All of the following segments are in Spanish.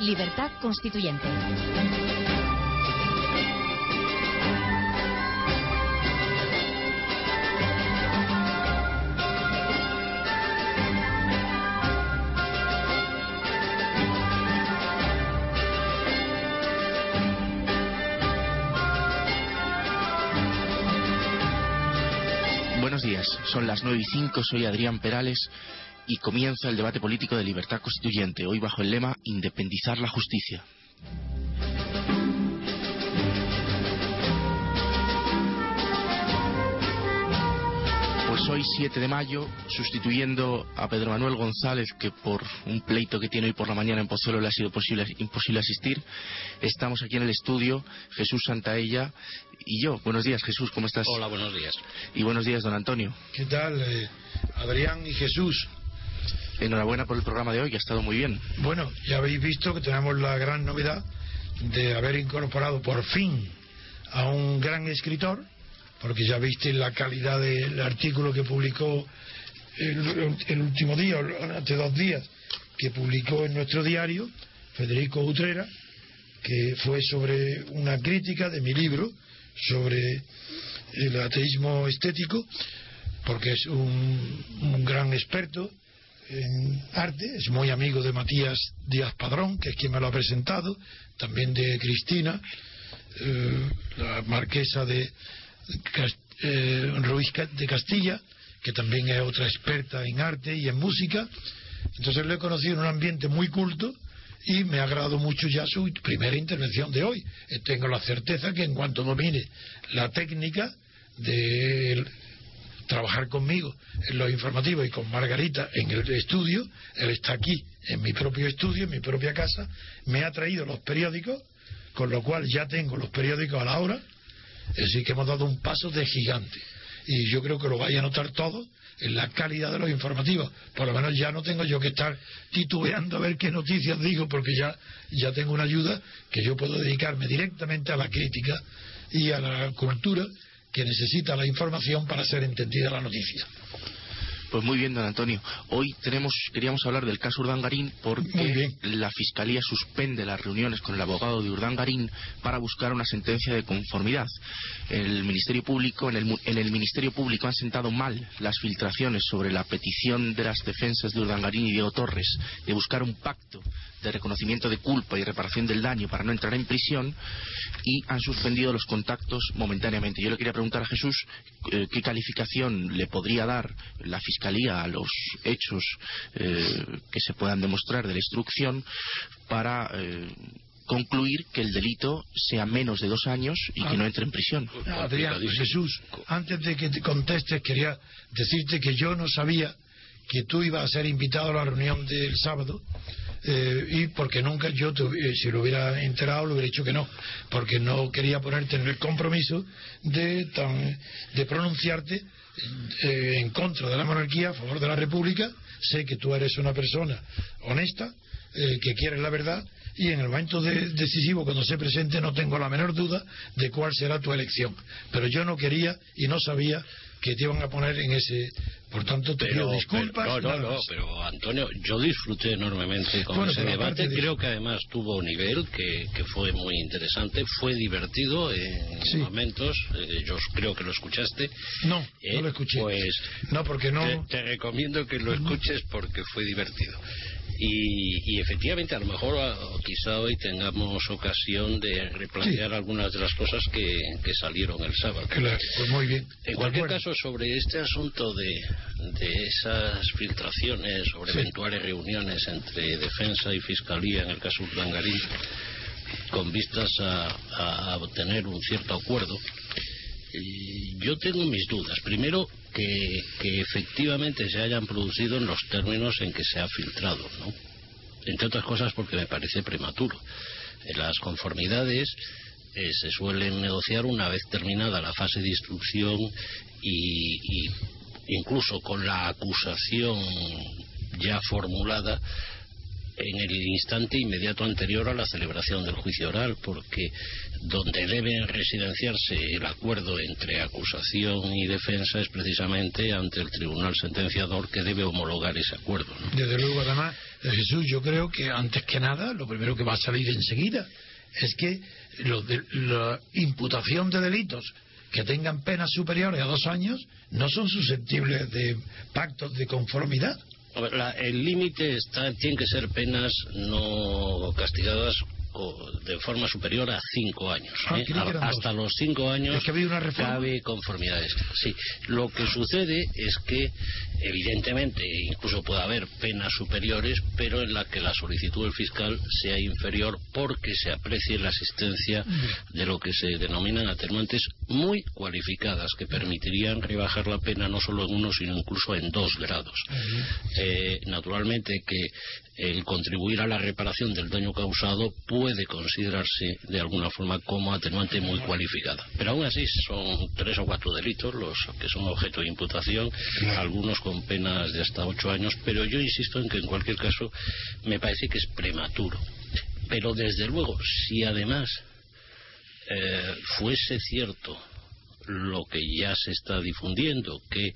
Libertad Constituyente. Buenos días, son las 9 y 5, soy Adrián Perales y comienza el debate político de libertad constituyente, hoy bajo el lema Independizar la justicia. Pues hoy 7 de mayo, sustituyendo a Pedro Manuel González, que por un pleito que tiene hoy por la mañana en Pozuelo le ha sido posible, imposible asistir, estamos aquí en el estudio, Jesús Santaella y yo. Buenos días, Jesús, ¿cómo estás? Hola, buenos días. Y buenos días, don Antonio. ¿Qué tal, eh, Adrián y Jesús? Enhorabuena por el programa de hoy, ha estado muy bien. Bueno, ya habéis visto que tenemos la gran novedad de haber incorporado por fin a un gran escritor, porque ya viste la calidad del artículo que publicó el, último día, hace dos días, que publicó en nuestro diario, Federico Utrera, que fue sobre una crítica de mi libro sobre el ateísmo estético, porque es un gran experto en arte, es muy amigo de Matías Díaz Padrón, que es quien me lo ha presentado, también de Cristina, eh, la marquesa de eh, Ruiz de Castilla, que también es otra experta en arte y en música. Entonces lo he conocido en un ambiente muy culto y me ha agradado mucho ya su primera intervención de hoy. Eh, tengo la certeza que en cuanto domine la técnica de trabajar conmigo en los informativos y con Margarita en el estudio, él está aquí en mi propio estudio, en mi propia casa, me ha traído los periódicos, con lo cual ya tengo los periódicos a la hora, es decir, que hemos dado un paso de gigante. Y yo creo que lo vaya a notar todo en la calidad de los informativos. Por lo menos ya no tengo yo que estar titubeando a ver qué noticias digo, porque ya, ya tengo una ayuda que yo puedo dedicarme directamente a la crítica y a la cultura que necesita la información para ser entendida la noticia. Pues muy bien, don Antonio. Hoy tenemos, queríamos hablar del caso Urdangarín porque la Fiscalía suspende las reuniones con el abogado de Urdangarín para buscar una sentencia de conformidad. El Ministerio Público, en el, en el Ministerio Público han sentado mal las filtraciones sobre la petición de las defensas de Urdangarín y Diego Torres de buscar un pacto de reconocimiento de culpa y reparación del daño para no entrar en prisión y han suspendido los contactos momentáneamente. Yo le quería preguntar a Jesús eh, qué calificación le podría dar la Fiscalía a los hechos eh, que se puedan demostrar de la instrucción para eh, concluir que el delito sea menos de dos años y que no entre en prisión. Adrián, Jesús, antes de que te contestes quería decirte que yo no sabía que tú ibas a ser invitado a la reunión del sábado eh, y porque nunca yo, eh, si lo hubiera enterado, lo hubiera dicho que no, porque no quería ponerte en el compromiso de, tan, de pronunciarte eh, en contra de la monarquía, a favor de la república. Sé que tú eres una persona honesta, que quieres la verdad, y en el momento de, decisivo, cuando se presente, no tengo la menor duda de cuál será tu elección. Pero yo no quería y no sabía que te iban a poner en ese. Por tanto, te pero, pido disculpas. Pero, no, no, no, pero Antonio, yo disfruté enormemente con Bueno, ese debate. de- Creo que además tuvo nivel, que, que fue muy interesante, fue divertido en Sí. momentos. eh, yo creo que lo escuchaste. No, Eh, no lo escuché. Pues no, porque no. te, te recomiendo que lo escuches porque fue divertido. Y, y efectivamente, a lo mejor quizá hoy tengamos ocasión de replantear algunas de las cosas que, que salieron el sábado. Claro, pues muy bien. En cualquier caso, sobre este asunto de, de esas filtraciones, sobre Sí. eventuales reuniones entre defensa y fiscalía en el caso Urdangarín, con vistas a, a obtener un cierto acuerdo, yo tengo mis dudas. Primero, que, efectivamente se hayan producido en los términos en que se ha filtrado, ¿no? Entre otras cosas porque me parece prematuro. Las conformidades eh, se suelen negociar una vez terminada la fase de instrucción y, y incluso con la acusación ya formulada en el instante inmediato anterior a la celebración del juicio oral, porque donde debe residenciarse el acuerdo entre acusación y defensa es precisamente ante el tribunal sentenciador que debe homologar ese acuerdo. Desde luego, además, eh, Jesús, yo creo que antes que nada, lo primero que va a salir enseguida es que la imputación de delitos que tengan penas superiores a dos años no son susceptibles de pactos de conformidad el límite está, tiene que ser penas no castigadas de forma superior a cinco años. Ah, ¿eh? hasta los cinco años cabe conformidades. Sí, lo que sucede es que evidentemente incluso puede haber penas superiores, pero en la que la solicitud del fiscal sea inferior porque se aprecie la existencia de lo que se denominan atenuantes muy cualificadas que permitirían rebajar la pena no solo en uno sino incluso en dos grados. Eh, naturalmente que el contribuir a la reparación del daño causado puede considerarse de alguna forma como atenuante muy cualificada. Pero aún así son tres o cuatro delitos los que son objeto de imputación, algunos con penas de hasta ocho años, pero yo insisto en que en cualquier caso me parece que es prematuro. Pero desde luego, si además eh, fuese cierto lo que ya se está difundiendo, que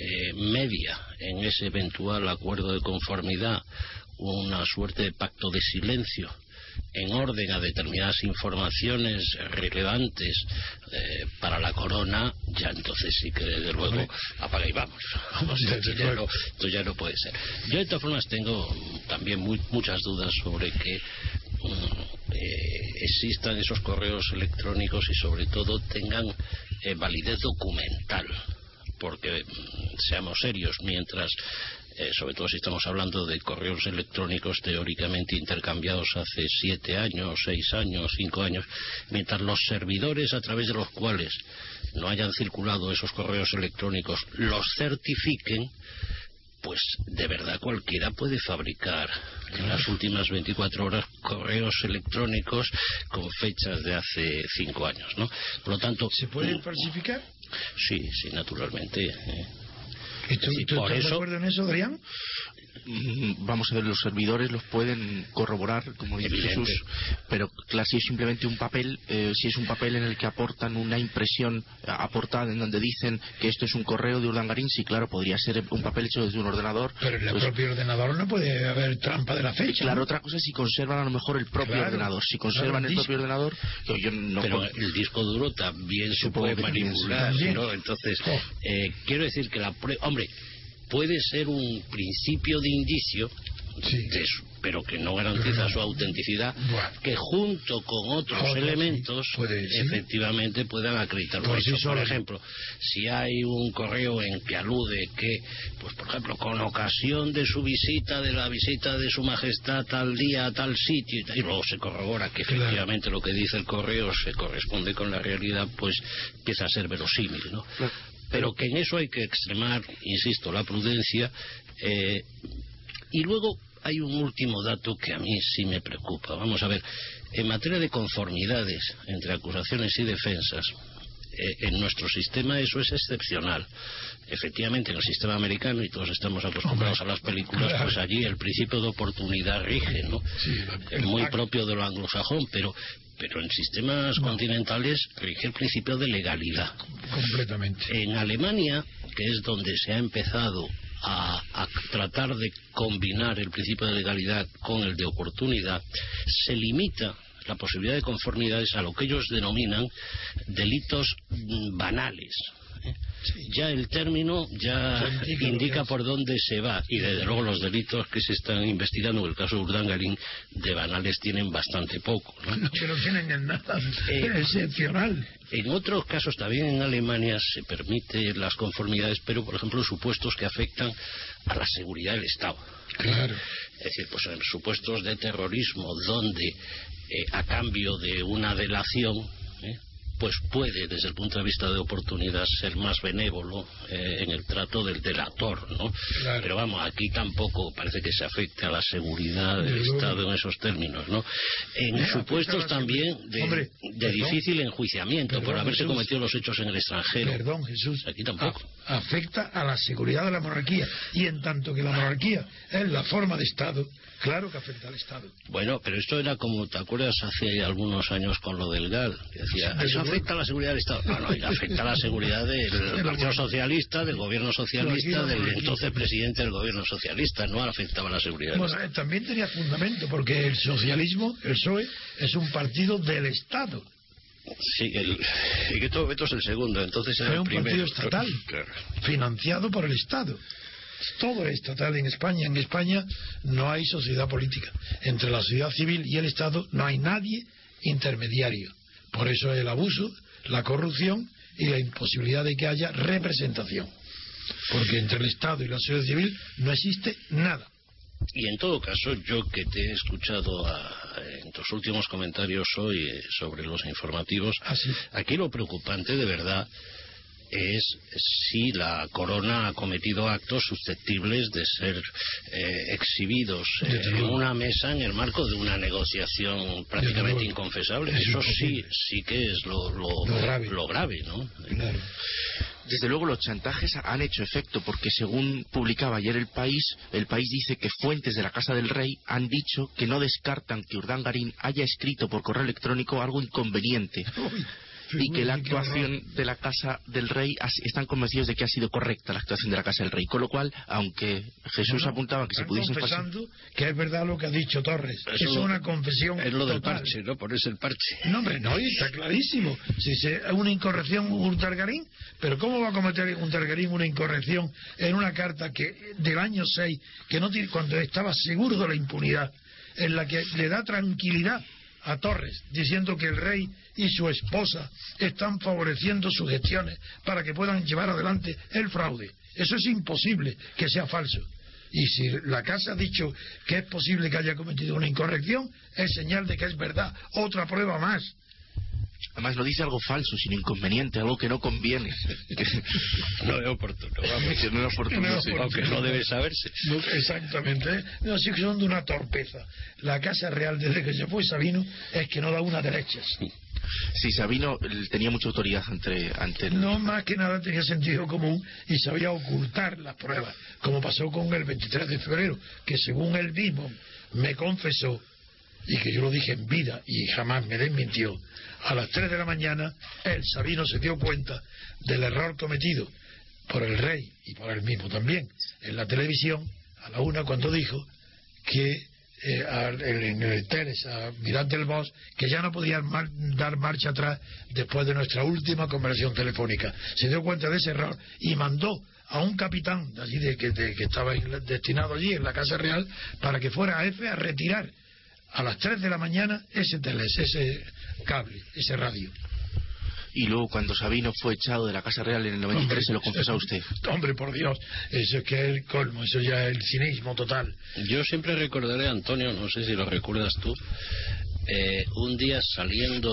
eh, media en ese eventual acuerdo de conformidad una suerte de pacto de silencio en orden a determinadas informaciones relevantes eh, para la corona, ya entonces sí que desde luego apaga y vamos. esto, ya no, puede ser. Yo de todas formas tengo también muchas dudas sobre que mm, eh, existan esos correos electrónicos y sobre todo tengan eh, validez documental porque mm, seamos serios, mientras eh, sobre todo si estamos hablando de correos electrónicos teóricamente intercambiados hace siete años, seis años, cinco años, mientras los servidores a través de los cuales no hayan circulado esos correos electrónicos los certifiquen, pues de verdad cualquiera puede fabricar en las últimas 24 horas correos electrónicos con fechas de hace cinco años, ¿no? Por lo tanto... ¿Se pueden falsificar? Sí, sí, naturalmente. ¿eh? ¿Y tú, estás de acuerdo en eso, Adrián? Mm, vamos a ver, los servidores los pueden corroborar, como dice Jesús, pero claro, si es simplemente un papel, eh, si es un papel en el que aportan una impresión eh, aportada en donde dicen que esto es un correo de Urdangarín, sí, claro, podría ser un papel hecho desde un ordenador. Pero en el pues propio ordenador no puede haber trampa de la fecha. Claro, otra cosa es si conservan a lo mejor el propio ordenador. Si conservan el, propio ordenador, yo no Pero el disco duro también se puede manipular, ¿no? Entonces, oh. eh, quiero decir que la prueba. Hombre, puede ser un principio de indicio pero que no garantiza su autenticidad, que junto con otros elementos efectivamente puedan acreditar. Por, por ejemplo, si hay un correo en que alude que, pues por ejemplo, con ocasión de su visita, de la visita de su majestad tal día a tal sitio, y, luego se corrobora que efectivamente lo que dice el correo se corresponde con la realidad, pues empieza a ser verosímil, ¿no? Pero que en eso hay que extremar, insisto, la prudencia. Eh, y luego hay un último dato que a mí sí me preocupa. Vamos a ver, en materia de conformidades entre acusaciones y defensas, eh, en nuestro sistema eso es excepcional. Efectivamente, en el sistema americano, y todos estamos acostumbrados a las películas, pues allí el principio de oportunidad rige, ¿no? es muy propio de lo anglosajón, pero pero en sistemas continentales rige el principio de legalidad. Completamente. En Alemania, que es donde se ha empezado a, tratar de combinar el principio de legalidad con el de oportunidad, se limita la posibilidad de conformidades a lo que ellos denominan delitos banales, ya el término ya, indica, por dónde se va. Y desde luego los delitos que se están investigando en el caso de Urdangarín de banales tienen bastante poco ¿no? que no tienen nada eh, excepcional. en otros casos también en Alemania se permite las conformidades pero por ejemplo supuestos que afectan a la seguridad del Estado. Claro. Es decir pues en supuestos de terrorismo donde eh, a cambio de una delación ¿eh? Pues puede, desde el punto de vista de oportunidad, ser más benévolo eh, en el trato del delator, ¿no? Pero vamos, aquí tampoco parece que se afecte a la seguridad del Estado en esos términos, ¿no? En supuestos también de, difícil enjuiciamiento por haberse cometido los hechos en el extranjero. Perdón, Jesús. Aquí tampoco. Afecta a la seguridad de la monarquía. Y en tanto que la monarquía es la forma de Estado, claro que afecta al Estado. Bueno, pero esto era como, ¿te acuerdas hace algunos años con lo del GAL? decía, eso afecta a la seguridad del Estado. No, no, afecta a la seguridad del Partido Socialista, del Gobierno Socialista, del entonces presidente del Gobierno Socialista, no afectaba a la seguridad del Estado. También tenía fundamento, porque el socialismo, el PSOE, es un partido del Estado Sí, el, y que todo Beto es el segundo, entonces es un partido estatal, financiado por el Estado. Todo es estatal en España. En España no hay sociedad política. Entre la sociedad civil y el Estado no hay nadie intermediario. Por eso el abuso, la corrupción y la imposibilidad de que haya representación. Porque entre el Estado y la sociedad civil no existe nada. Y en todo caso, yo que te he escuchado en tus últimos comentarios hoy sobre los informativos, ah, aquí lo preocupante de verdad es si la corona ha cometido actos susceptibles de ser eh, exhibidos en una mesa en el marco de una negociación prácticamente inconfesable. Eso sí, sí que es lo, lo, grave. ¿no? Desde luego los chantajes han hecho efecto porque según publicaba ayer el país, el país dice que fuentes de la Casa del Rey han dicho que no descartan que Urdangarín haya escrito por correo electrónico algo inconveniente y que la actuación de la Casa del Rey están convencidos de que ha sido correcta la actuación de la Casa del Rey. Con lo cual, aunque Jesús apuntaba que se pudiese confesando que es verdad lo que ha dicho Torres. es una confesión. Es lo del parche, ¿no? Ponerse el parche. No, hombre, no, está clarísimo. Si es una incorrección Urtargarín, pero ¿cómo va a cometer Urtargarín una incorrección en una carta que del año 6, que no tiene, cuando estaba seguro de la impunidad, en la que le da tranquilidad a Torres, diciendo que el rey y su esposa están favoreciendo sus gestiones para que puedan llevar adelante el fraude. Eso es imposible que sea falso. Y si la Casa ha dicho que es posible que haya cometido una incorrección, es señal de que es verdad. Otra prueba más Además no dice algo falso, sino inconveniente, algo que no conviene. no es oportuno, no es oportuno, aunque no debe saberse. exactamente. No, sí que son de una torpeza. La Casa Real, desde que se fue Sabino, es que no da una derecha. Sí, Sabino tenía mucha autoridad ante, ante No, más que nada tenía sentido común y sabía ocultar las pruebas, como pasó con el 23 de febrero, que según él mismo me confesó, y que yo lo dije en vida y jamás me desmintió, a las 3 de la mañana, el Sabino se dio cuenta del error cometido por el rey y por él mismo también en la televisión, a la una cuando dijo que eh, en el Teles, a Mirante del Bosch, que ya no podían dar marcha atrás después de nuestra última conversación telefónica. Se dio cuenta de ese error y mandó a un capitán allí de, que, que estaba destinado allí en la Casa Real para que fuera a F a retirar a las 3 de la mañana ese teles, ese cable, ese radio. Y luego cuando Sabino fue echado de la Casa Real en el 93 se lo confesó a usted. Hombre, por Dios, eso es que es el colmo, eso ya es el cinismo total. Yo siempre recordaré, Antonio, no sé si lo recuerdas tú, eh, un día saliendo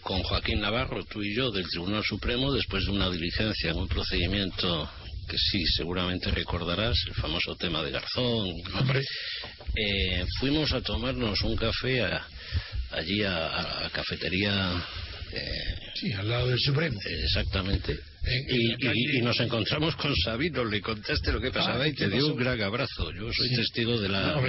con Joaquín Navarro, tú y yo, del Tribunal Supremo, después de una diligencia en un procedimiento que sí, seguramente recordarás, el famoso tema de Garzón. Hombre. Eh, fuimos a tomarnos un café allí a, la cafetería. Eh, sí, al lado del Supremo. exactamente. y, nos encontramos con Sabino, le contaste lo que pasaba ah, y te dio un gran abrazo. Yo soy testigo de la,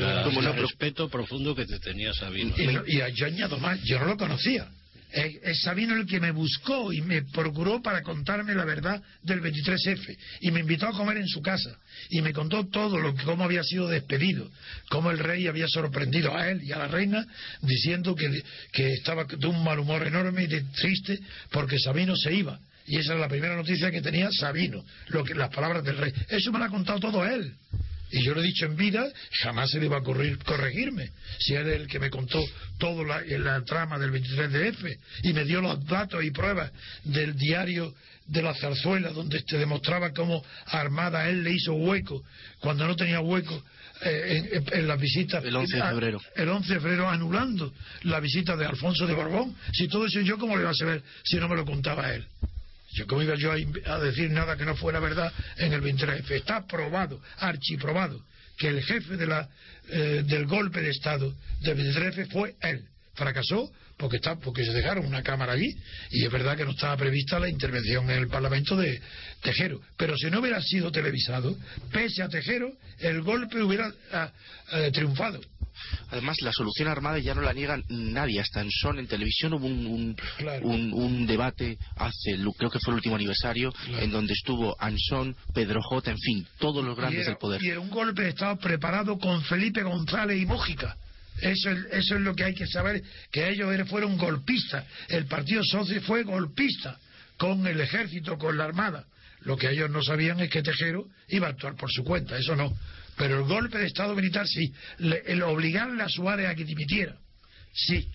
respeto profundo que te tenía Sabino. Y, y yo añado más, yo no lo conocía es Sabino el que me buscó y me procuró para contarme la verdad del 23F y me invitó a comer en su casa y me contó todo lo que cómo había sido despedido, cómo el rey había sorprendido a él y a la reina diciendo que, que estaba de un mal humor enorme y de triste porque Sabino se iba y esa es la primera noticia que tenía Sabino, lo que las palabras del rey. Eso me lo ha contado todo él. Y yo lo he dicho en vida, jamás se le iba a ocurrir corregirme. Si era el que me contó todo la, la trama del 23 de F y me dio los datos y pruebas del diario de la zarzuela donde te demostraba cómo Armada él le hizo hueco cuando no tenía hueco eh, en, las visitas el 11 de febrero. el 11 de febrero anulando la visita de Alfonso de Borbón. Si todo eso yo cómo le iba a saber si no me lo contaba él yo cómo iba yo a, decir nada que no fuera verdad en el 23 Está probado, archiprobado, que el jefe de la, eh, del golpe de Estado del 23 fue él. fracasó porque está porque se dejaron una cámara allí y es verdad que no estaba prevista la intervención en el Parlamento de Tejero. Pero si no hubiera sido televisado pese a Tejero el golpe hubiera ah, eh, triunfado Además, la solución armada ya no la niegan nadie. Hasta en Son, en televisión, hubo un, un, debate hace, creo que fue el último aniversario, en donde estuvo Anson, Pedro J, en fin, todos los grandes del poder. Y era un golpe de Estado preparado con Felipe González y Mójica. Eso es, eso es lo que hay que saber, que ellos fueron golpistas. El Partido Social fue golpista con el ejército, con la armada. Lo que ellos no sabían es que Tejero iba a actuar por su cuenta, eso no. Pero el golpe de Estado militar sí. el obligarle a Suárez a que dimitiera, sí.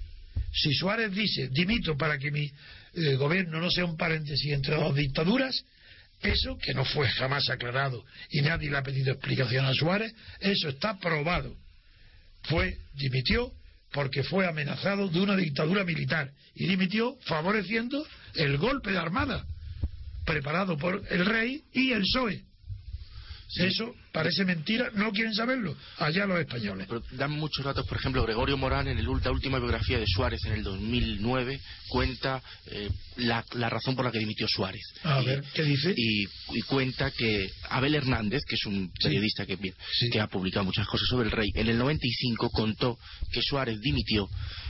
Si Suárez dice, dimito para que mi eh, gobierno no sea un paréntesis entre dos dictaduras, eso, que no fue jamás aclarado y nadie le ha pedido explicación a Suárez, eso está probado. Fue, dimitió porque fue amenazado de una dictadura militar y dimitió favoreciendo el golpe de armada preparado por el rey y el PSOE. Eso parece mentira, no quieren saberlo. Allá los españoles. dan muchos datos, por ejemplo, Gregorio Morán en la última biografía de Suárez en el 2009 cuenta eh, la, razón por la que dimitió Suárez. A ver, ¿qué dice? Y, cuenta que Abel Hernández, que es un periodista que, que ha publicado muchas cosas sobre el rey, en el 95 contó que Suárez dimitió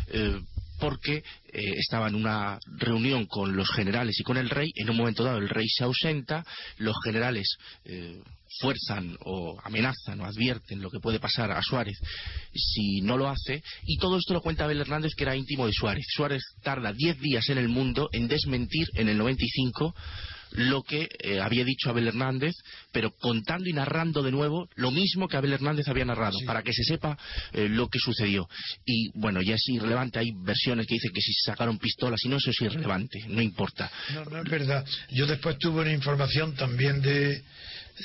eh, porque eh, estaba en una reunión con los generales y con el rey, en un momento dado el rey se ausenta, los generales eh, fuerzan o amenazan o advierten lo que puede pasar a Suárez si no lo hace, y todo esto lo cuenta Abel Hernández que era íntimo de Suárez. Suárez tarda diez días en el mundo en desmentir en el 95 lo que eh, había dicho Abel Hernández, pero contando y narrando de nuevo lo mismo que Abel Hernández había narrado, para que se sepa eh, lo que sucedió. Y bueno, ya es irrelevante, hay versiones que dicen que si se sacaron pistolas y no, eso es irrelevante, no importa. No, no es verdad. Yo después tuve una información también de,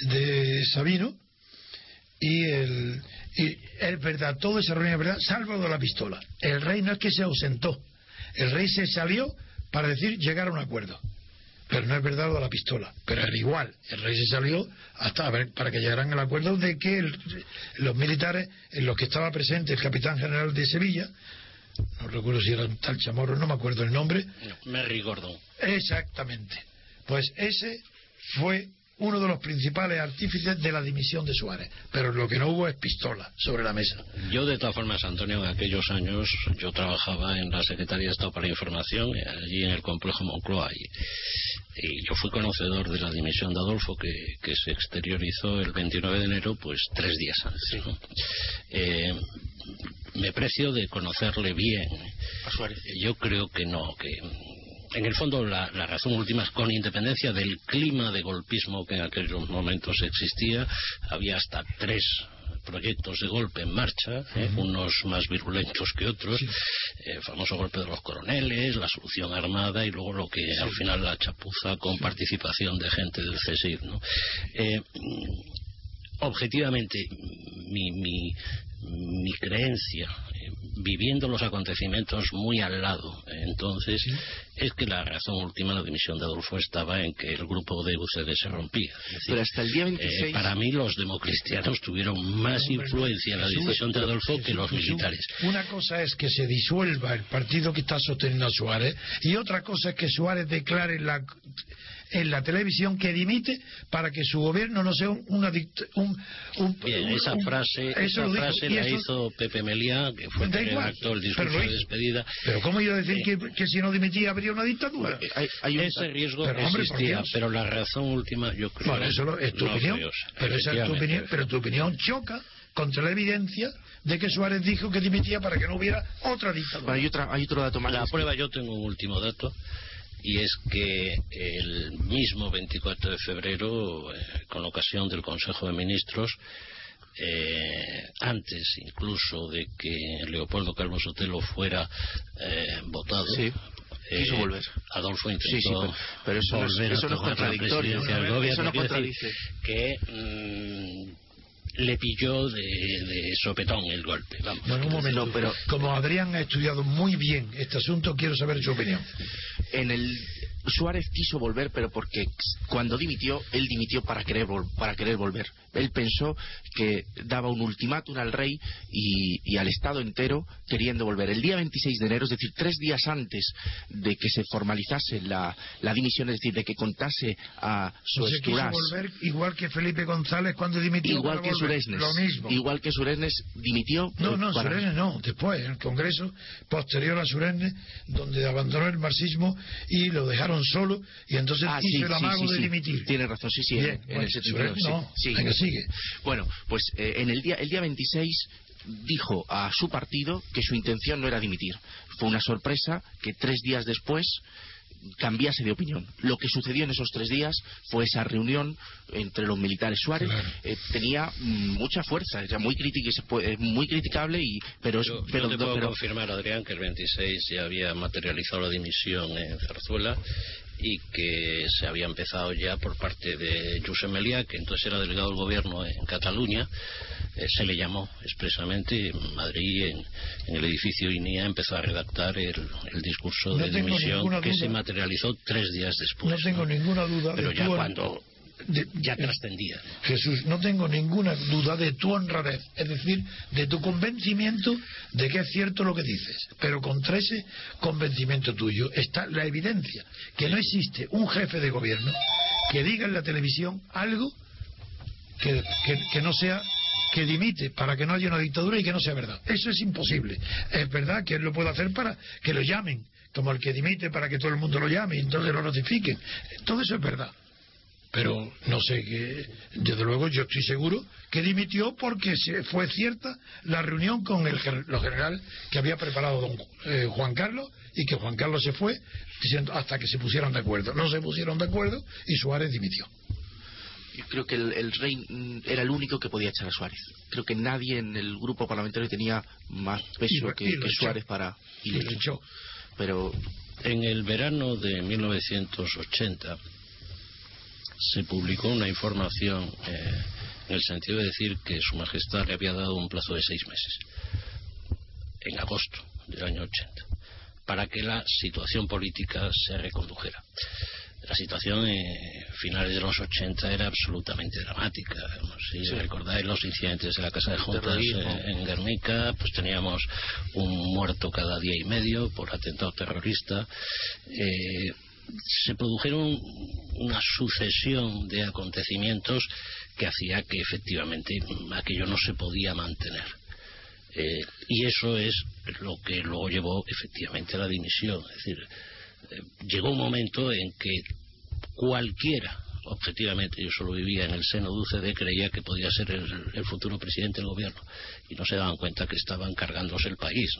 de Sabino, y, el, y es verdad, todo ese reunión es verdad, salvo de la pistola. El rey no es que se ausentó, el rey se salió para decir llegar a un acuerdo pero no es verdad lo de la pistola. Pero era igual. El rey se salió hasta para que llegaran al acuerdo de que los militares, en los que estaba presente el capitán general de Sevilla, no recuerdo si era un tal Chamorro, no me acuerdo el nombre. No, Merry Gordon. Exactamente. Pues ese fue uno de los principales artífices de la dimisión de Suárez. Pero lo que no hubo es pistola sobre la mesa. Yo, de todas formas, Antonio, en aquellos años yo trabajaba en la Secretaría de Estado para la Información, allí en el complejo Moncloa. Y, yo fui conocedor de la dimisión de Adolfo, que, se exteriorizó el 29 de enero, pues tres días antes. Eh, me precio de conocerle bien. A Suárez. Yo creo que no, que en el fondo la, razón última es con independencia del clima de golpismo que en aquellos momentos existía, había hasta tres proyectos de golpe en marcha, ¿eh? unos más virulentos que otros, el eh, famoso golpe de los coroneles, la solución armada y luego lo que al final la chapuza con participación de gente del CSIR. ¿no? Eh, objetivamente, mi, mi, mi creencia, eh, viviendo los acontecimientos muy al lado, entonces, es que la razón última de la dimisión de Adolfo estaba en que el grupo de UCD se rompía. Pero hasta el día 26... Eh, para mí los democristianos tuvieron más influencia en la decisión de Adolfo que los militares. Una cosa es que se disuelva el partido que está sosteniendo a Suárez y otra cosa es que Suárez declare la en la televisión que dimite para que su gobierno no sea un, una un, Bien, esa frase, esa frase la hizo Pepe Melía, que fue el redactó el discurso de despedida. Pero ¿cómo iba a decir que, que, si no dimitía habría una dictadura? Hay, Ese riesgo pero, existía, pero la razón última yo creo... Bueno, eso es tu opinión, pero esa es tu opinión, pero tu opinión choca contra la evidencia de que Suárez dijo que dimitía para que no hubiera otra dictadura. hay, otra, hay otro dato más. La prueba, yo tengo un último dato y es que el mismo 24 de febrero, eh, con ocasión del Consejo de Ministros, eh, antes incluso de que Leopoldo Carlos Sotelo fuera eh, votado, volver. Adolfo intentó pero, eso, volver eso no es contradictorio. eso no contradice. Que mm, le pilló de, sopetón el golpe. bueno, un momento, pero como Adrián ha estudiado muy bien este asunto, quiero saber su opinión en el Suárez quiso volver, pero porque cuando dimitió, él dimitió para querer, para querer volver. Él pensó que daba un ultimátum al rey y, al Estado entero queriendo volver. El día 26 de enero, es decir, tres días antes de que se formalizase la, dimisión, es decir, de que contase a su volver igual que Felipe González cuando dimitió. Igual que Suresnes. Lo mismo. Igual que Suresnes dimitió. No, no, Suresnes no. Después, en el Congreso posterior a Suresnes, donde abandonó el marxismo y lo dejaron solo y entonces ah, hizo el amago de dimitir. Tiene razón, sí, sí. en, el no, venga, sigue. Bueno, pues eh, en el día, el día 26 dijo a su partido que su intención no era dimitir. Fue una sorpresa que tres días después cambiase de opinión. Lo que sucedió en esos tres días fue esa reunión entre los militares. Suárez eh, tenía mucha fuerza, era muy, muy criticable, y, pero... Yo, pero, te puedo confirmar, Adrián, que el 26 ya había materializado la dimisión en Zarzuela y que se había empezado ya por parte de Josep Meliá, que entonces era delegado del gobierno en Cataluña, eh, se le llamó expresamente en Madrid, en, el edificio INIA, empezó a redactar el, discurso de dimisión que se materializó tres días después. No tengo ninguna duda. Pero ya cuando ya trascendía. Jesús, no tengo ninguna duda de tu honradez, es decir, de tu convencimiento de que es cierto lo que dices, pero contra ese convencimiento tuyo está la evidencia que no existe un jefe de gobierno que diga en la televisión algo que, que no sea que dimite para que no haya una dictadura y que no sea verdad. Eso es imposible. Es verdad que él lo puede hacer para que lo llamen, como el que dimite para que todo el mundo lo llame y entonces lo notifiquen. Todo eso es verdad pero no sé qué desde luego yo estoy seguro que dimitió porque fue cierta la reunión con el lo general que había preparado don eh, Juan Carlos y que Juan Carlos se fue diciendo hasta que se pusieron de acuerdo. No se pusieron de acuerdo y Suárez dimitió. Yo creo que el, rey mm, era el único que podía echar a Suárez. Creo que nadie en el grupo parlamentario tenía más peso que, Suárez para y, lo echó. Pero en el verano de 1980 se publicó una información eh, en el sentido de decir que Su Majestad le había dado un plazo de seis meses, en agosto del año 80, para que la situación política se recondujera. La situación en finales de los 80 era absolutamente dramática. Si recordáis los incidentes de la Casa de Juntas eh, en Guernica, pues teníamos un muerto cada día y medio por atentado terrorista. Eh, se produjeron una sucesión de acontecimientos que hacía que efectivamente aquello no se podía mantener. Eh, y eso es lo que luego llevó efectivamente a la dimisión. Es decir, eh, llegó un momento en que cualquiera, objetivamente, yo solo vivía en el seno de creía que podía ser el, futuro presidente del gobierno y no se daban cuenta que estaban cargándose el país.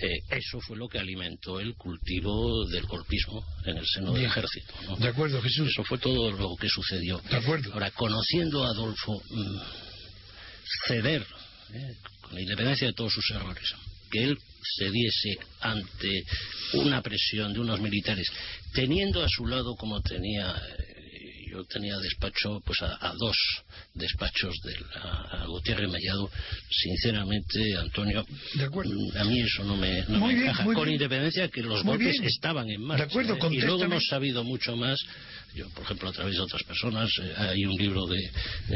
Eh, eso fue lo que alimentó el cultivo del golpismo en el seno del ejército. De acuerdo, Jesús. Eso fue todo lo que sucedió. De acuerdo. Ahora, conociendo a Adolfo, mm, ceder, eh, con la independencia de todos sus errores, que él cediese ante una presión de unos militares, teniendo a su lado como tenía eh, yo tenía despacho pues a, dos despachos de la, a Gutiérrez Mellado. Sinceramente Antonio mm, a mí eso no me, encaja. con independencia que los golpes estaban en marcha ¿eh? y luego hemos sabido mucho más yo por ejemplo a través de otras personas eh, hay un libro de,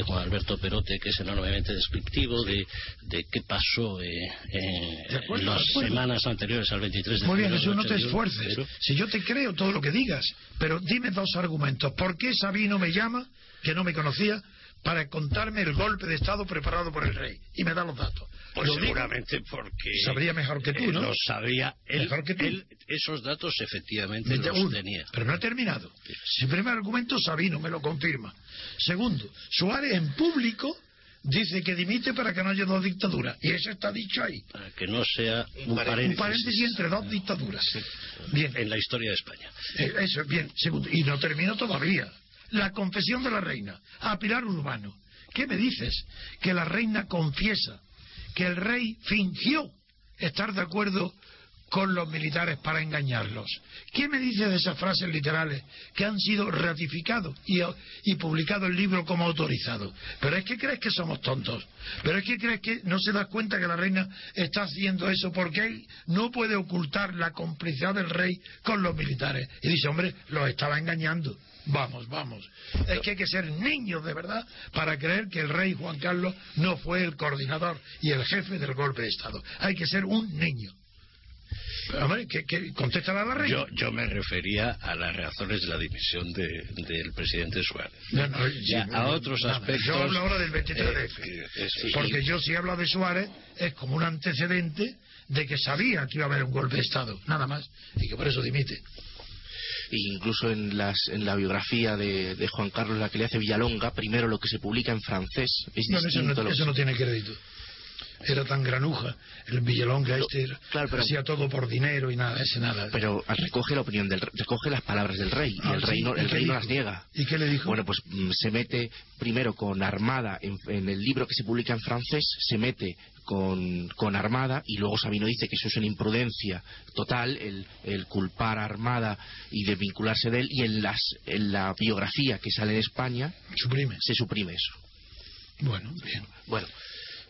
Juan Alberto Perote que es enormemente descriptivo de, de qué pasó eh, en las semanas anteriores al 23 de muy bien eso no te esfuerces. si yo te creo todo lo que digas pero dime dos argumentos. ¿por qué Sabino me llama que no me conocía para contarme el golpe de Estado preparado por el rey y me da los datos. Pues seguramente porque sabría mejor que tú, ¿no? Lo sabía él, mejor que tú. esos datos efectivamente los tenía. Pero no ha terminado. Si primer argumento Sabino me lo confirma. Segundo, Suárez en público dice que dimite para que no haya dos dictaduras. Y eso está dicho ahí. Para que no sea un, paréntesis. entre dos dictaduras. Bien. En la historia de España. Eh, eso, bien. Segundo, y no termino todavía la confesión de la reina a Pilar Urbano. ¿Qué me dices? Que la reina confiesa que el rey fingió estar de acuerdo con los militares para engañarlos. ¿Qué me dice de esas frases literales que han sido ratificados y, publicados el libro como autorizado? Pero es que crees que somos tontos. Pero es que crees que no se da cuenta que la reina está haciendo eso porque él no puede ocultar la complicidad del rey con los militares. Y dice, hombre, los estaba engañando. Vamos, vamos. Es que hay que ser niños de verdad para creer que el rey Juan Carlos no fue el coordinador y el jefe del golpe de Estado. Hay que ser un niño. Hombre, ¿qué, contesta la reina? Yo, yo me refería a las razones de la dimisión de, del presidente Suárez. a otros aspectos. Yo hablo ahora del 23F. Eh, porque yo, si hablo de Suárez, es como un antecedente de que sabía que iba a haber un golpe de Estado, nada más, y que por eso dimite. Incluso en, las, en la biografía de, de, Juan Carlos, la que le hace Villalonga, primero lo que se publica en francés es no, eso no, eso no tiene crédito era tan granuja, el Villalonga este hacía todo por dinero y nada, ese nada. Pero recoge la opinión del recoge las palabras del rey y ah, el rey no, el rey no las niega. ¿Y qué le dijo? Bueno, pues mm, se mete primero con Armada en, el libro que se publica en francés, se mete con, con, Armada y luego Sabino dice que eso es una imprudencia total el, el culpar a Armada y desvincularse de él y en las en la biografía que sale de España suprime. se suprime eso. Bueno, bien. Bueno,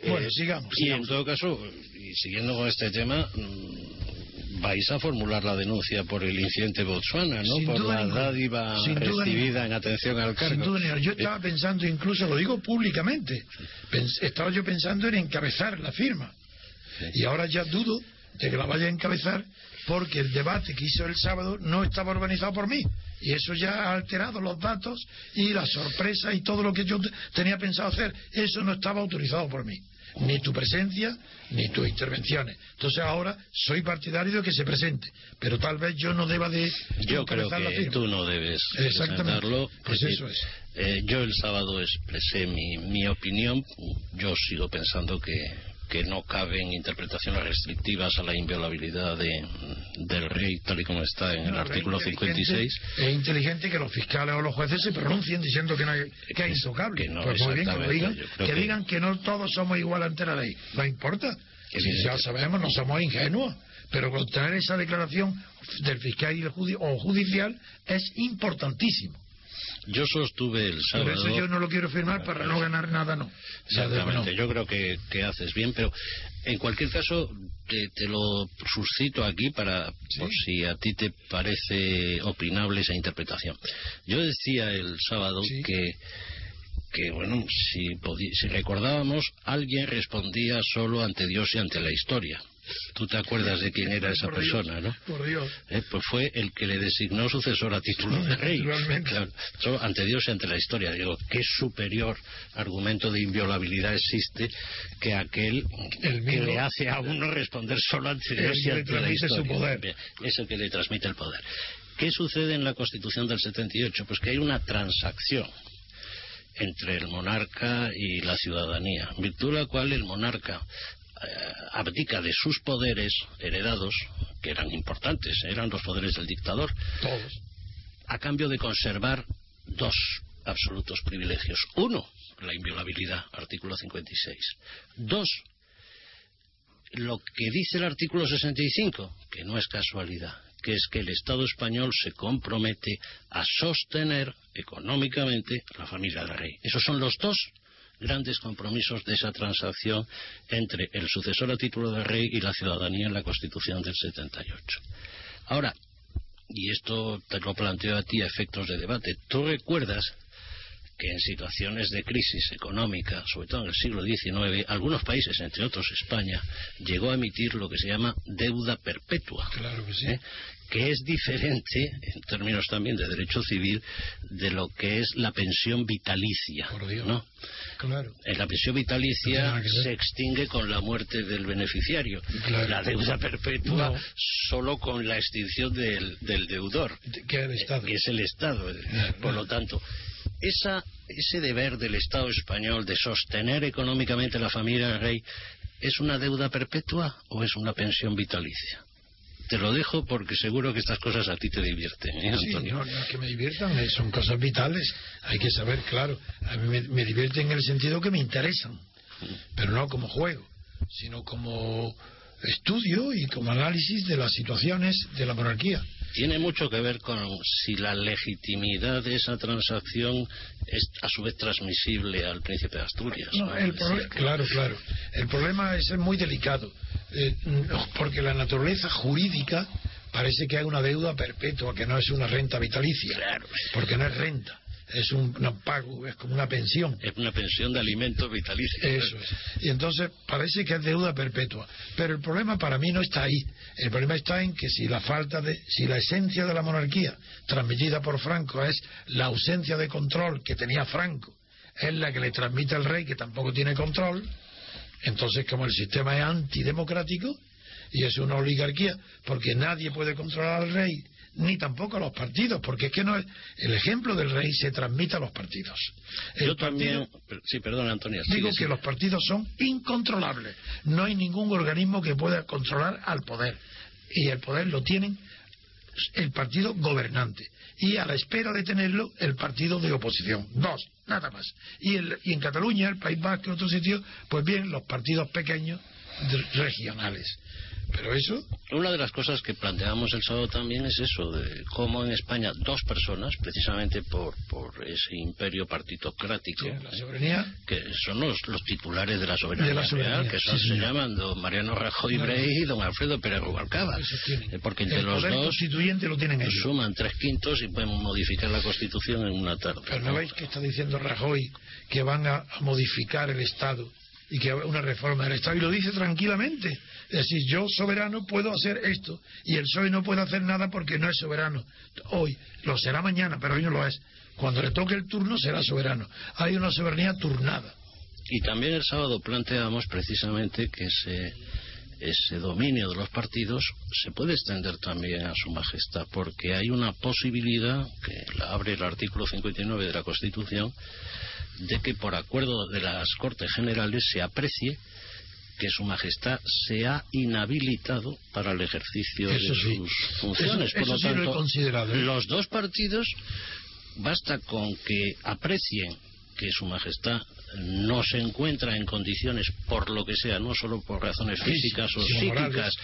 bueno, eh, sigamos. Y en todo caso, y siguiendo con este tema, mm, vais a formular la denuncia por el incidente Botswana, ¿no? por la dádiva recibida en atención al cargo. Yo estaba pensando, incluso lo digo públicamente, estaba yo pensando en encabezar la firma. Y ahora ya dudo de que la vaya a encabezar porque el debate que hizo el sábado no estaba organizado por mí. Y eso ya ha alterado los datos y la sorpresa y todo lo que yo tenía pensado hacer. Eso no estaba autorizado por mí ni tu presencia ni tus intervenciones. Entonces ahora soy partidario de que se presente, pero tal vez yo no deba de yo creo que tú no debes presentarlo. Pues eso es. Eh, yo el sábado expresé mi, mi opinión. Yo sigo pensando que que no caben interpretaciones restrictivas a la inviolabilidad de, del rey, tal y como está en el artículo 56. Es inteligente que los fiscales o los jueces se pronuncien diciendo que, no hay, que es intocable. Que pues muy bien, que lo digan, que, digan que no todos somos igual ante la ley. No importa. Si ya sabemos, no somos ingenuos. Pero con tener esa declaración del fiscal y el o judicial es importantísimo. Yo sostuve el sábado. Por eso yo no lo quiero firmar para no ganar nada, no. Exactamente, yo creo que, haces bien, pero en cualquier caso te, lo suscito aquí para por si a ti te parece opinable esa interpretación. Yo decía el sábado que que bueno, si, si recordábamos, alguien respondía solo ante Dios y ante la historia. Tú te acuerdas de quién era esa persona, ¿no? Por Dios. Eh, pues fue el que le designó sucesor a título de rey. ante Dios y ante la historia. Digo, ¿qué superior argumento de inviolabilidad existe que aquel que le hace a uno responder solo ante Dios y ante la historia? Su poder. Es el que le transmite el poder. ¿Qué sucede en la Constitución del 78? Pues que hay una transacción entre el monarca y la ciudadanía, en virtud de la cual el monarca abdica de sus poderes heredados, que eran importantes, eran los poderes del dictador, Todos. a cambio de conservar dos absolutos privilegios. Uno, la inviolabilidad, artículo 56. Dos, lo que dice el artículo 65, que no es casualidad, que es que el Estado español se compromete a sostener económicamente a la familia del rey. Esos son los dos grandes compromisos de esa transacción entre el sucesor a título de rey y la ciudadanía en la Constitución del 78. Ahora, y esto te lo planteo a ti a efectos de debate, ¿tú recuerdas que en situaciones de crisis económica, sobre todo en el siglo XIX, algunos países, entre otros España, llegó a emitir lo que se llama deuda perpetua. Claro que sí. ¿Eh? Que es diferente, en términos también de derecho civil, de lo que es la pensión vitalicia. Por Dios. ¿no? Claro. En la pensión vitalicia se extingue con la muerte del beneficiario. La deuda perpetua solo con la extinción del, deudor. Que, que es el Estado. Por lo tanto, esa, ese deber del Estado español de sostener económicamente a la familia del rey, ¿es una deuda perpetua o es una pensión vitalicia? Te lo dejo porque seguro que estas cosas a ti te divierten. ¿eh, sí, no, no que me diviertan, eh, son cosas vitales. Hay que saber, claro, a mí me, divierten en el sentido que me interesan, pero no como juego, sino como estudio y como análisis de las situaciones de la monarquía. Tiene mucho que ver con si la legitimidad de esa transacción es a su vez transmisible al príncipe de Asturias. Claro, claro. El problema es muy delicado, eh, porque la naturaleza jurídica parece que hay una deuda perpetua, que no es una renta vitalicia, porque no es renta es un, pago, es como una pensión. Es una pensión de alimentos vitalicios. Eso es. Y entonces parece que es deuda perpetua. Pero el problema para mí no está ahí. El problema está en que si la falta de, si la esencia de la monarquía transmitida por Franco es la ausencia de control que tenía Franco, es la que le transmite al rey que tampoco tiene control, entonces como el sistema es antidemocrático y es una oligarquía, porque nadie puede controlar al rey ni tampoco a los partidos, porque es que no es, el ejemplo del rey se transmite a los partidos. Yo también, sí, perdón, Antonio. Digo que los partidos son incontrolables. No hay ningún organismo que pueda controlar al poder. Y el poder lo tienen el partido gobernante. Y a la espera de tenerlo, el partido de oposición. Dos, nada más. Y, y en Cataluña, el País Vasco, en otros sitios, pues bien, los partidos pequeños regionales. Pero eso. Una de las cosas que planteamos el sábado también es eso, de cómo en España dos personas, precisamente por, por ese imperio partitocrático, que son los, los titulares de la soberanía, real, que son, se llaman don Mariano Rajoy Brey y don Alfredo Pérez Rubalcaba. Eh, porque entre los dos constituyente lo tienen ellos. suman tres quintos y pueden modificar la Constitución en una tarde. Pero no veis que está diciendo Rajoy que van a modificar el Estado y que una reforma del Estado y lo dice tranquilamente. Es decir, yo soberano puedo hacer esto y el PSOE no puede hacer nada porque no es soberano. Hoy lo será mañana, pero hoy no lo es. Cuando le toque el turno será soberano. Hay una soberanía turnada. Y también el sábado planteamos precisamente que ese, ese dominio de los partidos se puede extender también a su majestad, porque hay una posibilidad que la abre el artículo 59 de la Constitución de que por acuerdo de las Cortes Generales se aprecie que Su Majestad se ha inhabilitado para el ejercicio de sus funciones. por lo tanto, ¿eh? los dos partidos basta con que aprecien que Su Majestad no se encuentra en condiciones, por lo que sea, no solo por razones físicas o psíquicas,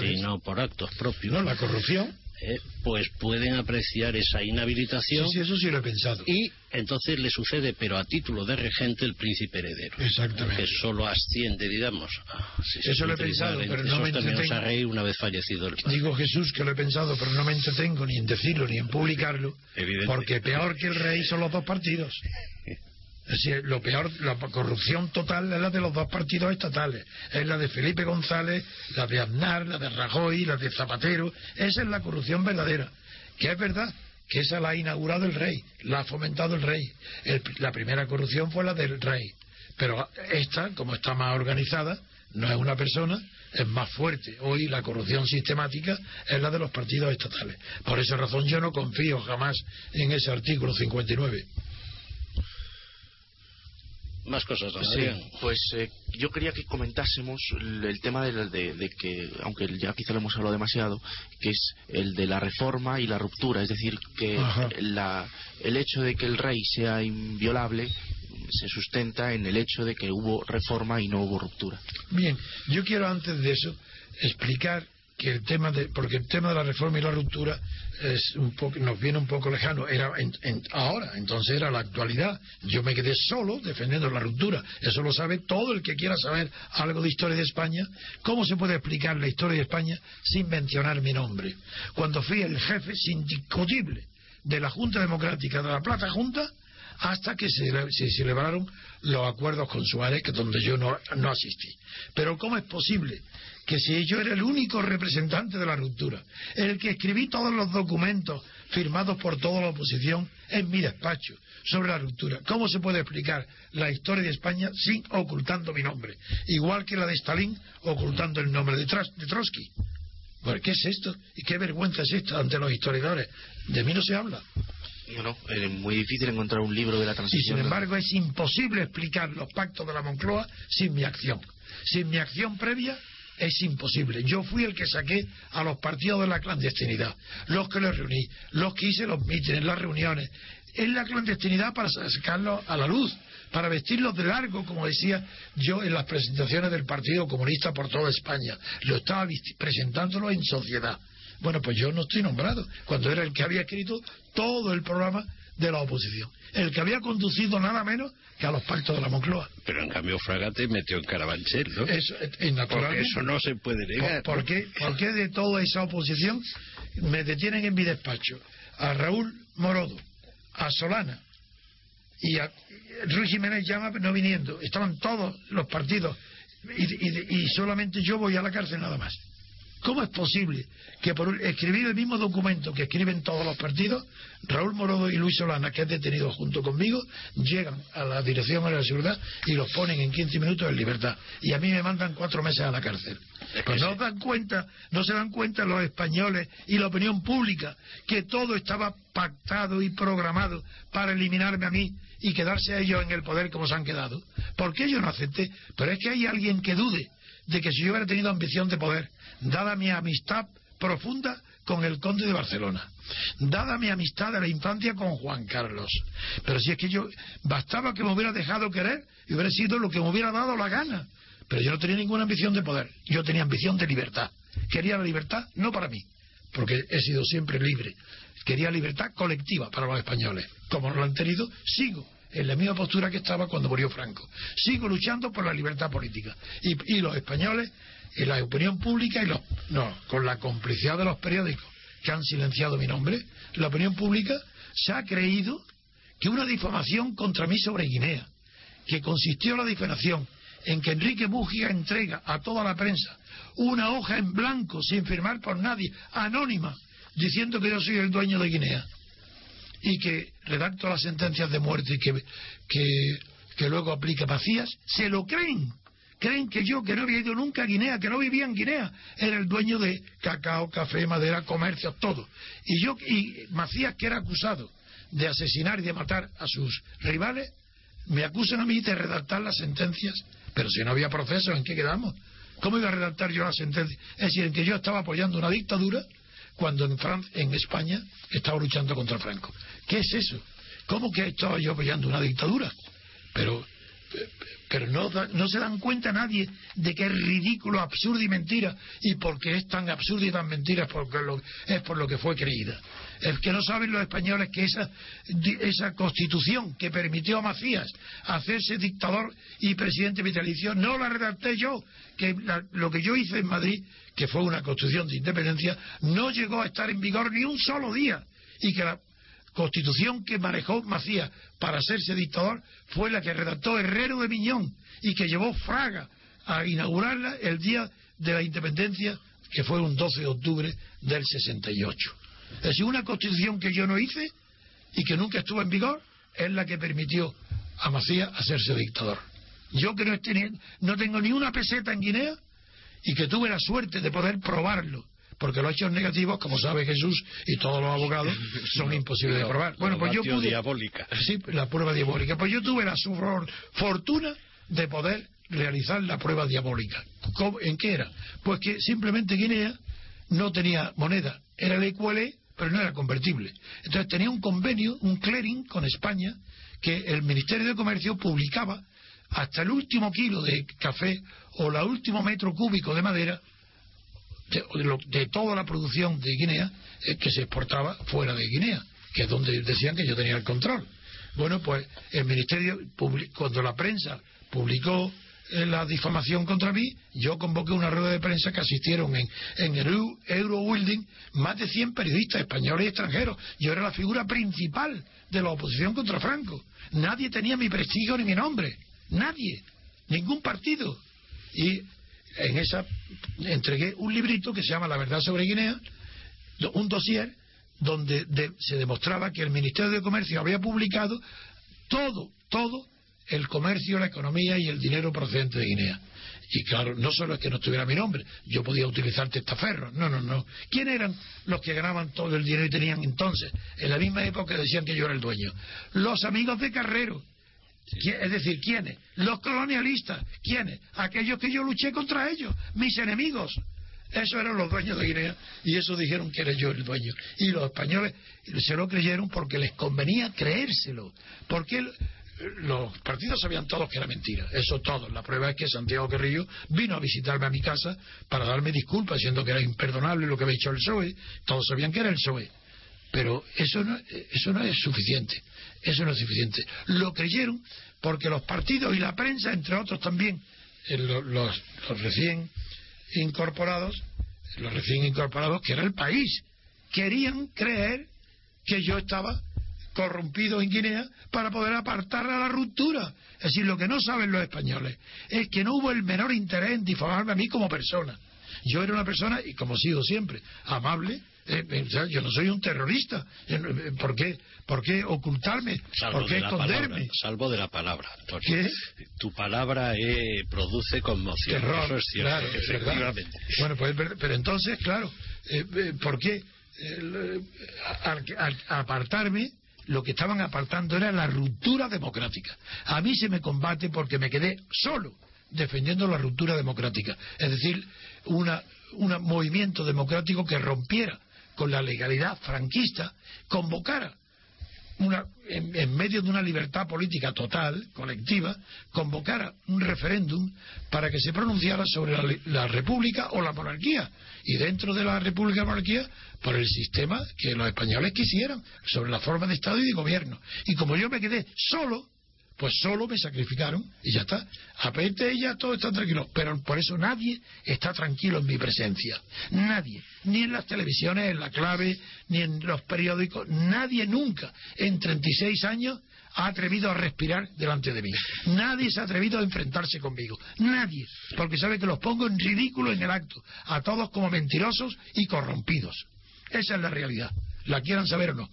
sino por actos propios. No, la corrupción eh, pues pueden apreciar esa inhabilitación. Sí, eso sí lo he pensado. Y entonces le sucede, pero a título de regente, el príncipe heredero. Exactamente. Que solo asciende, digamos. eso lo he pensado, pero no me entretengo. rey una vez fallecido el padre. Digo Jesús que lo he pensado, pero no me entretengo ni en decirlo ni en publicarlo. Porque peor que el rey son los dos partidos. Es decir, lo peor, la corrupción total es la de los dos partidos estatales. Es la de Felipe González, la de Aznar, la de Rajoy, la de Zapatero. Esa es la corrupción verdadera. Que es verdad que esa la ha inaugurado el rey, la ha fomentado el rey. la primera corrupción fue la del rey. Pero esta, como está más organizada, no es una persona, es más fuerte. Hoy la corrupción sistemática es la de los partidos estatales. Por esa razón yo no confío jamás en ese artículo 59. Más cosas, Pues eh, yo quería que comentásemos el, tema de, que, aunque ya quizá lo hemos hablado demasiado, que es el de la reforma y la ruptura. Es decir, que el hecho de que el rey sea inviolable se sustenta en el hecho de que hubo reforma y no hubo ruptura. Bien, yo quiero antes de eso explicar que el tema de porque el tema de la reforma y la ruptura es un poco nos viene un poco lejano era ahora entonces era la actualidad. Yo me quedé solo defendiendo la ruptura. Eso lo sabe todo el que quiera saber algo de historia de España. Cómo se puede explicar la historia de España sin mencionar mi nombre cuando fui el jefe indiscutible de la Junta Democrática de la Plata Junta hasta que se, se, celebraron los acuerdos con Suárez, que donde yo no, no asistí. Pero ¿cómo es posible que si yo era el único representante de la ruptura, el que escribí todos los documentos firmados por toda la oposición en mi despacho sobre la ruptura. ¿Cómo se puede explicar la historia de España sin ocultando mi nombre? Igual que la de Stalin ocultando el nombre de, Trotsky. ¿Qué es esto? ¿Y qué vergüenza es esto ante los historiadores? De mí no se habla. No, es muy difícil encontrar un libro de la transición. Y sin embargo es imposible explicar los pactos de la Moncloa sin mi acción. Sin mi acción previa es imposible. Yo fui el que saqué a los partidos de la clandestinidad, los que los reuní, los que hice los mítines, las reuniones, en la clandestinidad para sacarlo a la luz, para vestirlos de largo, como decía yo en las presentaciones del Partido Comunista por toda España. Lo estaba presentándolo en sociedad. Bueno, pues yo no estoy nombrado, cuando era el que había escrito todo el programa de la oposición. El que había conducido nada menos que a los pactos de la Moncloa. Pero en cambio Fragate metió en Carabanchel, ¿no? Eso, eso no se puede negar. ¿Por, qué, ¿Por, qué, de toda esa oposición me detienen en mi despacho? A Raúl Morodo, a Solana y a Ruiz Jiménez llama no viniendo. Estaban todos los partidos y solamente yo voy a la cárcel nada más. ¿Cómo es posible que por escribir el mismo documento que escriben todos los partidos, Raúl Morodo y Luis Solana, que es detenido junto conmigo, llegan a la Dirección de la Seguridad y los ponen en 15 minutos en libertad? Y a mí me mandan cuatro meses a la cárcel. pues no dan cuenta, no se dan cuenta los españoles y la opinión pública que todo estaba pactado y programado para eliminarme a mí y quedarse a ellos en el poder como se han quedado. ¿Por qué yo no acepté? Pero es que hay alguien que dude de que si yo hubiera tenido ambición de poder, dada mi amistad profunda con el conde de Barcelona, dada mi amistad de la infancia con Juan Carlos, pero si es que yo bastaba que me hubiera dejado querer y hubiera sido lo que me hubiera dado la gana, pero yo no tenía ninguna ambición de poder, yo tenía ambición de libertad, quería la libertad no para mí, porque he sido siempre libre, quería libertad colectiva para los españoles, como lo han tenido, sigo en la misma postura que estaba cuando murió Franco. Sigo luchando por la libertad política. Y, los españoles, y la opinión pública, y los, no, con la complicidad de los periódicos que han silenciado mi nombre, la opinión pública se ha creído que una difamación contra mí sobre Guinea, que consistió la difamación en que Enrique Mújica entrega a toda la prensa una hoja en blanco sin firmar por nadie, anónima, diciendo que yo soy el dueño de Guinea y que redacto las sentencias de muerte y que, que, luego aplica Macías, se lo creen. Creen que yo, que no había ido nunca a Guinea, que no vivía en Guinea, era el dueño de cacao, café, madera, comercio, todo. Y yo, y Macías, que era acusado de asesinar y de matar a sus rivales, me acusan a mí de redactar las sentencias. Pero si no había proceso, ¿en qué quedamos? ¿Cómo iba a redactar yo las sentencias? Es decir, que yo estaba apoyando una dictadura cuando en, Francia, en España estaba luchando contra Franco. ¿Qué es eso? ¿Cómo que estaba yo apoyando una dictadura? Pero, pero no, no se dan cuenta nadie de que es ridículo, absurdo y mentira. Y porque es tan absurdo y tan mentira es, porque es por lo que fue creída. El que no saben los españoles que esa, esa constitución que permitió a Macías hacerse dictador y presidente vitalicio no la redacté yo, que lo que yo hice en Madrid, que fue una constitución de independencia, no llegó a estar en vigor ni un solo día y que la constitución que manejó Macías para hacerse dictador fue la que redactó Herrero de Miñón y que llevó Fraga a inaugurarla el día de la independencia, que fue un 12 de octubre del 68. Es decir, una constitución que yo no hice y que nunca estuvo en vigor es la que permitió a Macías hacerse dictador. Yo que no, no tengo ni una peseta en Guinea y que tuve la suerte de poder probarlo, porque los hechos negativos, como sabe Jesús y todos los abogados, son imposibles de probar. Bueno, pues yo pude, diabólica. Sí, la prueba diabólica. Pues yo tuve la fortuna de poder realizar la prueba diabólica. ¿En qué era? Pues que simplemente Guinea no tenía moneda, era el ecuale, pero no era convertible. Entonces tenía un convenio, un clearing con España, que el Ministerio de Comercio publicaba hasta el último kilo de café o el último metro cúbico de madera de, toda la producción de Guinea eh, que se exportaba fuera de Guinea, que es donde decían que yo tenía el control. Bueno, pues el Ministerio, cuando la prensa publicó la difamación contra mí, yo convoqué una rueda de prensa que asistieron en, en el Eurowilding más de 100 periodistas españoles y extranjeros. Yo era la figura principal de la oposición contra Franco. Nadie tenía mi prestigio ni mi nombre. Nadie. Ningún partido. Y en esa entregué un librito que se llama La verdad sobre Guinea, un dossier donde se demostraba que el Ministerio de Comercio había publicado todo, todo el comercio, la economía y el dinero procedente de Guinea. Y claro, no solo es que no tuviera mi nombre, yo podía utilizar testaferros. No, no, no. ¿Quién eran los que ganaban todo el dinero y tenían entonces? En la misma época decían que yo era el dueño. Los amigos de Carrero. Es decir, ¿quiénes? Los colonialistas. ¿Quiénes? Aquellos que yo luché contra ellos, mis enemigos. Esos eran los dueños de Guinea y eso dijeron que era yo el dueño. Y los españoles se lo creyeron porque les convenía creérselo. Porque los partidos sabían todos que era mentira, eso todos. La prueba es que Santiago Carrillo vino a visitarme a mi casa para darme disculpas, diciendo que era imperdonable lo que había hecho el PSOE. Todos sabían que era el PSOE. Pero eso no, eso no es suficiente. Eso no es suficiente. Lo creyeron porque los partidos y la prensa, entre otros también, los, los, recién incorporados, los recién incorporados, que era el país, querían creer que yo estaba corrompido en Guinea para poder apartar a la ruptura. Es decir, lo que no saben los españoles es que no hubo el menor interés en difamarme a mí como persona. Yo era una persona, y como sigo siempre, amable. Eh, eh, yo no soy un terrorista. Eh, ¿Por qué, ¿Por qué ocultarme? ¿Por qué esconderme? salvo de la palabra, Antonio. Tu palabra produce conmoción. Eso es cierto, efectivamente. Bueno, pues, pero entonces, claro, ¿por qué? al apartarme lo que estaban apartando era la ruptura democrática. A mí se me combate porque me quedé solo defendiendo la ruptura democrática, es decir, un movimiento democrático que rompiera con la legalidad franquista, convocara en, medio de una libertad política total, colectiva, convocara un referéndum para que se pronunciara sobre la, la, República o la monarquía. Y dentro de la República monarquía, por el sistema que los españoles quisieran, sobre la forma de Estado y de gobierno. Y como yo me quedé solo, pues solo me sacrificaron y ya está. A de ella todo está tranquilo, pero por eso nadie está tranquilo en mi presencia. Nadie, ni en las televisiones, en la clave, ni en los periódicos, nadie nunca en 36 años ha atrevido a respirar delante de mí. Nadie se ha atrevido a enfrentarse conmigo. Nadie, porque sabe que los pongo en ridículo en el acto, a todos como mentirosos y corrompidos. Esa es la realidad. ¿La quieran saber o no?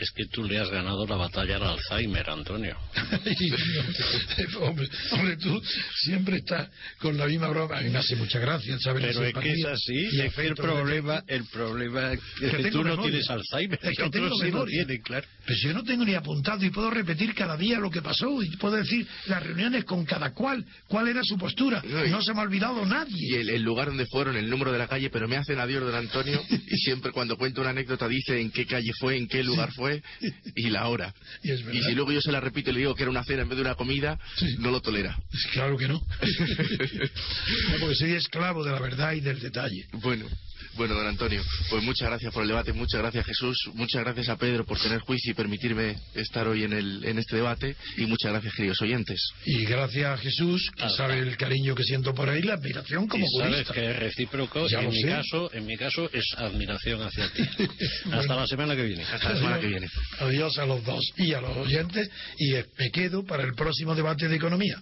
Es que tú le has ganado la batalla al Alzheimer, Antonio. hombre, hombre, tú siempre estás con la misma broma. A mí me hace mucha gracia saber Pero es que es así. Y es que el problema, el problema es que, tú no tienes Alzheimer. Es que otros sí lo tienen, claro. Pero yo no tengo ni apuntado y puedo repetir cada día lo que pasó y puedo decir las reuniones con cada cual, cuál era su postura. No, se me ha olvidado nadie. Y el, lugar donde fueron, el número de la calle, pero me hacen adiós don Antonio y siempre cuando cuento una anécdota dice en qué calle fue, en qué lugar fue y la hora. Y, si luego yo se la repito y le digo que era una cena en vez de una comida, no lo tolera. Claro que no. no. Porque soy esclavo de la verdad y del detalle. Bueno. Bueno, don Antonio, pues muchas gracias por el debate, muchas gracias Jesús, muchas gracias a Pedro por tener juicio y permitirme estar hoy en, el, en este debate y muchas gracias queridos oyentes. Y gracias a Jesús, que sabe el cariño que siento por él, la admiración como y sabes que es recíproco, en mi, caso, en mi caso es admiración hacia ti. Hasta la semana que viene. Hasta la semana que viene. Adiós a los dos y a los oyentes y me quedo para el próximo debate de economía.